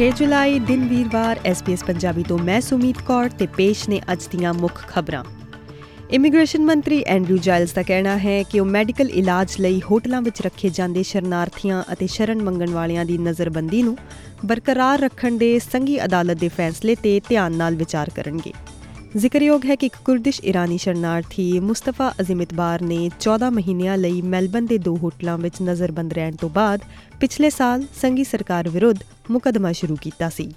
6 ਜੁਲਾਈ ਦਿਨ ਵੀਰਵਾਰ ਐਸਪੀਐਸ ਪੰਜਾਬੀ ਤੋਂ ਮੈਂ ਸੁਮੀਤ ਕੌਰ ਤੇ ਪੇਸ਼ ਨੇ ਅੱਜ ਦੀਆਂ ਮੁੱਖ ਖਬਰਾਂ। ਇਮੀਗ੍ਰੇਸ਼ਨ ਮੰਤਰੀ ਐਂਡਰੂ ਜਾਇਲਸ ਦਾ ਕਹਿਣਾ ਹੈ ਕਿ ਉਹ ਮੈਡੀਕਲ ਇਲਾਜ ਲਈ ਹੋਟਲਾਂ ਵਿੱਚ ਰੱਖੇ ਜਾਂਦੇ ਸ਼ਰਨਾਰਥੀਆਂ ਅਤੇ ਸ਼ਰਨ ਮੰਗਣ ਵਾਲਿਆਂ ਦੀ ਨਜ਼ਰਬੰਦੀ ਨੂੰ ਬਰਕਰਾਰ ਰੱਖਣ ਦੇ ਸੰਘੀ ਅਦਾਲਤ ਦੇ ਫੈਸਲੇ ਤੇ ਧਿਆਨ ਨਾਲ ਵਿਚਾਰ ਕਰਨਗੇ। ਜ਼ਿਕਰਯੋਗ ਹੈ ਕਿ ਇੱਕ ਕੁਰਦਿਸ਼ ਇਰਾਨੀ ਸ਼ਰਨਾਰਥੀ ਮੁਸਤਫਾ ਅਜ਼ੀਮ ਇਤਬਾਰ ਨੇ 14 ਮਹੀਨਿਆਂ ਲਈ ਮੈਲਬਨ ਦੇ ਦੋ ਹੋਟਲਾਂ ਵਿੱਚ ਨਜ਼ਰਬੰਦ ਰਹਿਣ ਤੋਂ ਬਾਅਦ ਪਿਛਲੇ ਸਾਲ ਸੰਘੀ ਸਰਕਾਰ ਵਿਰੁੱਧ ਮੁਕਦਮਾ ਸ਼ੁਰੂ ਕੀਤਾ ਸੀ।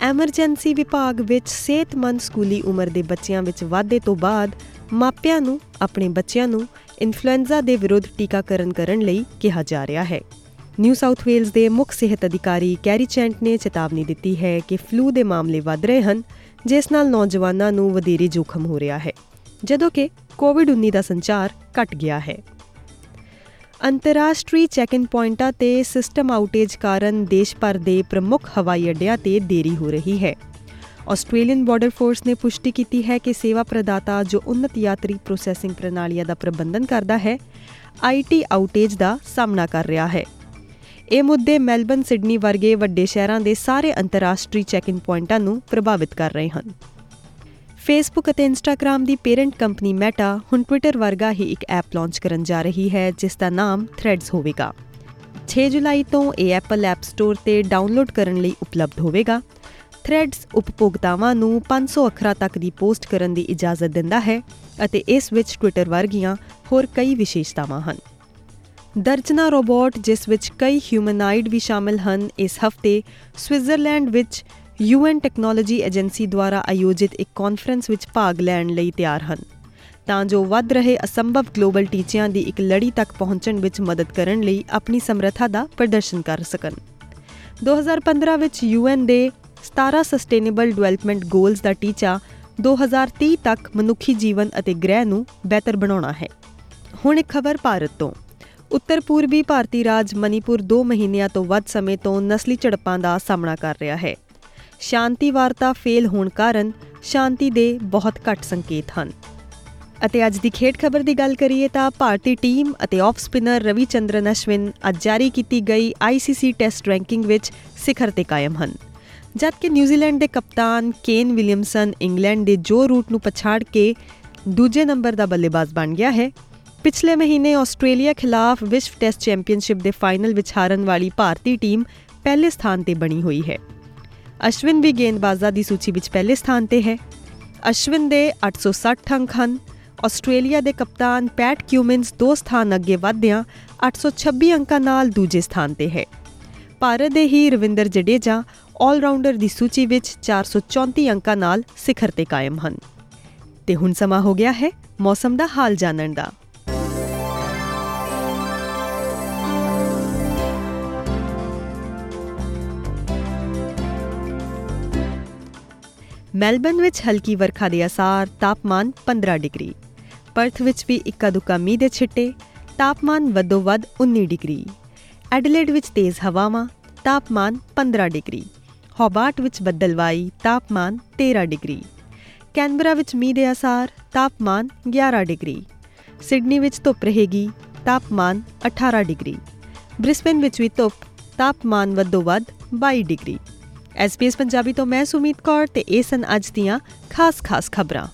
ਐਮਰਜੈਂਸੀ ਵਿਭਾਗ ਵਿੱਚ ਸਿਹਤਮੰਦ ਸਕੂਲੀ ਉਮਰ ਦੇ ਬੱਚਿਆਂ ਵਿੱਚ ਵਾਧੇ ਤੋਂ ਬਾਅਦ ਮਾਪਿਆਂ ਨੂੰ, ਆਪਣੇ ਬੱਚਿਆਂ ਨੂੰ ਇਨਫਲੂਐਂਜ਼ਾ ਦੇ ਵਿਰੁੱਧ ਟੀਕਾਕਰਨ ਕਰਨ ਲਈ ਕਿਹਾ ਜਾ ਰਿਹਾ ਹੈ। ਨਿਊ ਸਾਊਥ ਵੇਲਜ਼ ਦੇ ਮੁੱਖ ਸਿਹਤ ਅਧਿਕਾਰੀ ਕੈਰੀ ਚੈਂਟ ਨੇ ਚੇਤਾਵਨੀ ਦਿੱਤੀ ਹੈ ਕਿ ਫਲੂ ਦੇ ਮਾਮਲੇ ਵਧ ਰਹੇ ਹਨ, ਜਿਸ ਨਾਲ ਨੌਜਵਾਨਾਂ ਨੂੰ ਵਧੇਰੇ ਜੋਖਮ ਹੋ ਰਿਹਾ ਹੈ, ਜਦੋਂ ਕਿ ਕੋਵਿਡ-19 ਦਾ ਸੰਚਾਰ ਘਟ ਗਿਆ ਹੈ। ਅੰਤਰਰਾਸ਼ਟਰੀ ਚੈੱਕ-ਇਨ ਪੁਆਇੰਟਾਂ ਤੇ ਸਿਸਟਮ ਆਊਟੇਜ ਕਾਰਨ ਦੇਸ਼ ਭਰ ਦੇ ਪ੍ਰਮੁੱਖ ਹਵਾਈ ਅੱਡਿਆਂ ਤੇ ਦੇਰੀ ਹੋ ਰਹੀ ਹੈ। ਆਸਟ੍ਰੇਲੀਅਨ ਬਾਰਡਰ ਫੋਰਸ ਨੇ ਪੁਸ਼ਟੀ ਕੀਤੀ ਹੈ ਕਿ ਸੇਵਾ ਪ੍ਰਦਾਤਾ ਜੋ ਉન્નਤ ਯਾਤਰੀ ਪ੍ਰੋਸੈਸਿੰਗ ਪ੍ਰਣਾਲੀਆਂ ਦਾ ਪ੍ਰਬੰਧਨ ਕਰਦਾ ਹੈ ਆਈਟੀ ਆਊਟੇਜ ਦਾ ਸਾਹਮਣਾ ਕਰ ਰਿਹਾ ਹੈ। ਇਹ ਮੁੱਦੇ ਮੈਲਬਨ, ਸਿਡਨੀ ਵਰਗੇ ਵੱਡੇ ਸ਼ਹਿਰਾਂ ਦੇ ਸਾਰੇ ਅੰਤਰਰਾਸ਼ਟਰੀ ਚੈੱਕ-ਇਨ ਪੁਆਇੰਟਾਂ ਨੂੰ ਪ੍ਰਭਾਵਿਤ ਕਰ ਰਹੇ ਹਨ। ਫੇਸਬੁੱਕ ਅਤੇ ਇੰਸਟਾਗ੍ਰam ਦੀ ਪੇਰੈਂਟ ਕੰਪਨੀ ਮੈਟਾ ਹੁਣ ਟਵਿੱਟਰ ਵਰਗਾ ਹੀ ਇੱਕ ਐਪ ਲਾਂਚ ਕਰਨ ਜਾ ਰਹੀ ਹੈ, ਜਿਸ ਦਾ ਨਾਮ ਥ੍ਰੈਡਸ ਹੋਵੇਗਾ। 6 ਜੁਲਾਈ ਤੋਂ ਇਹ ਐਪਲ ਐਪ ਸਟੋਰ ਤੇ ਡਾਊਨਲੋਡ ਕਰਨ ਲਈ ਉਪਲਬਧ ਹੋਵੇਗਾ। ਥ੍ਰੈਡਸ ਉਪਭੋਗਤਾਵਾਂ ਨੂੰ 500 ਅੱਖਰਾਂ ਤੱਕ ਦੀ ਪੋਸਟ ਕਰਨ ਦੀ ਇਜਾਜ਼ਤ ਦਿੰਦਾ ਹੈ ਅਤੇ ਇਸ ਵਿੱਚ ਟਵਿੱਟਰ ਵਰਗੀਆਂ ਹੋਰ ਕਈ ਵਿਸ਼ੇਸ਼ਤਾਵਾਂ ਹਨ। ਦਰਜਨਾ ਰੋਬੋਟ ਜਿਸ ਵਿੱਚ ਕਈ ਹਿਊਮਨਾਇਡ ਵੀ ਸ਼ਾਮਲ ਹਨ, ਇਸ ਹਫ਼ਤੇ ਸਵਿਟਜ਼ਰਲੈਂਡ ਵਿੱਚ ਯੂਐਨ ਟੈਕਨੋਲੋਜੀ ਏਜੰਸੀ ਦੁਆਰਾ ਆਯੋਜਿਤ ਇੱਕ ਕਾਨਫਰੰਸ ਵਿੱਚ ਭਾਗ ਲੈਣ ਲਈ ਤਿਆਰ ਹਨ। ਤਾਂ ਜੋ ਵੱਧ ਰਹੇ ਅਸੰਭਵ ਗਲੋਬਲ ਟੀਚਿਆਂ ਦੀ ਇੱਕ ਲੜੀ ਤੱਕ ਪਹੁੰਚਣ ਵਿੱਚ ਮਦਦ ਕਰਨ ਲਈ ਆਪਣੀ ਸਮਰੱਥਾ ਦਾ ਪ੍ਰਦਰਸ਼ਨ ਕਰ ਸਕਣ। 2015 ਵਿੱਚ ਯੂਐਨ ਦੇ 17 ਸਸਟੇਨੇਬਲ ਡਿਵੈਲਪਮੈਂਟ ਗੋਲਸ ਦਾ ਟੀਚਾ 2030 ਤੱਕ ਮਨੁੱਖੀ ਜੀਵਨ ਅਤੇ ਗ੍ਰਹਿ ਨੂੰ ਬਿਹਤਰ ਬਣਾਉਣਾ ਹੈ। ਹੁਣ ਇੱਕ ਖਬਰ ਭਾਰਤ ਤੋਂ। ਉੱਤਰ ਪੂਰਬੀ ਭਾਰਤੀ ਰਾਜ ਮਨੀਪੁਰ 2 ਮਹੀਨਿਆਂ ਤੋਂ ਵੱਧ ਸਮੇਂ ਤੋਂ ਨਸਲੀ ਝੜਪਾਂ ਦਾ ਸਾਹਮਣਾ ਕਰ ਰਿਹਾ ਹੈ। ਸ਼ਾਂਤੀ ਵਾਰਤਾ ਫੇਲ ਹੋਣ ਕਾਰਨ ਸ਼ਾਂਤੀ ਦੇ ਬਹੁਤ ਘੱਟ ਸੰਕੇਤ ਹਨ। ਅਤੇ ਅੱਜ ਦੀ ਖੇਡ ਖਬਰ ਦੀ ਗੱਲ ਕਰੀਏ ਤਾਂ ਭਾਰਤੀ ਟੀਮ ਅਤੇ ਆਫ ਸਪਿਨਰ ਰਵੀ ਚੰਦਰਨ ਅਸ਼ਵਿਨ ਅੱਜ ਜਾਰੀ ਕੀਤੀ ਗਈ ICC ਟੈਸਟ ਰੈਂਕਿੰਗ ਵਿੱਚ ਸਿਖਰ ਤੇ ਕਾਇਮ ਹਨ। ਜਦਕਿ ਨਿਊਜ਼ੀਲੈਂਡ ਦੇ ਕਪਤਾਨ ਕੇਨ ਵਿਲੀਅਮਸਨ ਇੰਗਲੈਂਡ ਦੇ ਜੋ ਰੂਟ ਨੂੰ ਪਛਾੜ ਕੇ ਦੂਜੇ ਨੰਬਰ ਦਾ ਬੱਲੇਬਾਜ਼ ਬਣ ਗਿਆ ਹੈ ਪਿਛਲੇ ਮਹੀਨੇ ਆਸਟ੍ਰੇਲੀਆ ਖਿਲਾਫ ਵਿਸ਼ਵ ਟੈਸਟ ਚੈਂਪੀਅਨਸ਼ਿਪ ਦੇ ਫਾਈਨਲ ਵਿੱਚ ਹਾਰਨ ਵਾਲੀ ਭਾਰਤੀ ਟੀਮ ਪਹਿਲੇ ਸਥਾਨ ਤੇ ਬਣੀ ਹੋਈ ਹੈ। ਅਸ਼ਵਿਨ ਵੀ ਗੇਂਦਬਾਜ਼ਾਂ ਦੀ ਸੂਚੀ ਵਿੱਚ ਪਹਿਲੇ ਸਥਾਨ ਤੇ ਹੈ। ਅਸ਼ਵਿਨ ਦੇ 860 ਅੰਕ ਹਨ। ਆਸਟ੍ਰੇਲੀਆ ਦੇ ਕਪਤਾਨ ਪੈਟ ਕਿਊਮਿੰਸ ਦੋ ਸਥਾਨ ਅੱਗੇ ਵਧਦਿਆਂ 826 ਅੰਕਾਂ ਨਾਲ ਦੂਜੇ ਸਥਾਨ ਤੇ ਹੈ। ਭਾਰਤ ਦੇ ਹੀ ਰਵਿੰਦਰ ਜਡੇਜਾ ਆਲ-ਰਾਊਂਡਰ ਦੀ ਸੂਚੀ ਵਿੱਚ 434 ਅੰਕਾਂ ਨਾਲ ਸਿਖਰ ਤੇ ਕਾਇਮ ਹਨ। ਤੇ ਹੁਣ ਸਮਾਂ ਹੋ ਗਿਆ ਹੈ ਮੌਸਮ ਦਾ ਹਾਲ ਜਾਣਨ ਦਾ। ਮੈਲਬਨ ਵਿੱਚ ਹਲਕੀ ਵਰਖਾ ਦੇ ਅਸਾਰ ਤਾਪਮਾਨ 15 ਡਿਗਰੀ। ਪਰਥ ਵਿੱਚ ਵੀ ਇੱਕਾ ਦੁੱਕਾ ਮੀਂਹ ਦੇ ਛਿੱਟੇ, ਤਾਪਮਾਨ ਵੱਧੋ ਵੱਧ 19 ਡਿਗਰੀ। ਐਡਲੇਡ ਵਿੱਚ ਤੇਜ਼ ਹਵਾਵਾਂ, ਤਾਪਮਾਨ 15 ਡਿਗਰੀ। ਹੋਬਾਰਟ ਵਿੱਚ ਬੱਦਲਵਾਈ, ਤਾਪਮਾਨ 13 ਡਿਗਰੀ। ਕੈਨਬਰਾ ਵਿੱਚ ਮੀਂਹ ਦੇ ਅਸਾਰ, ਤਾਪਮਾਨ 11 ਡਿਗਰੀ। ਸਿਡਨੀ ਵਿੱਚ ਧੁੱਪ ਰਹੇਗੀ, ਤਾਪਮਾਨ 18 ਡਿਗਰੀ। ਬ੍ਰਿਸਬਨ ਵਿੱਚ ਵੀ ਧੁੱਪ, ਤਾਪਮਾਨ ਵੱਧੋ ਵੱਧ 22 ਡਿਗਰੀ। ਐਸਪੀਐਸ ਪੰਜਾਬੀ ਤੋਂ ਮੈਂ ਸੁਮੀਤ ਕੌਰ ਤੇ ਇਹ ਸਨ ਅੱਜ ਦੀਆਂ ਖਾਸ-ਖਾਸ ਖਬਰਾਂ।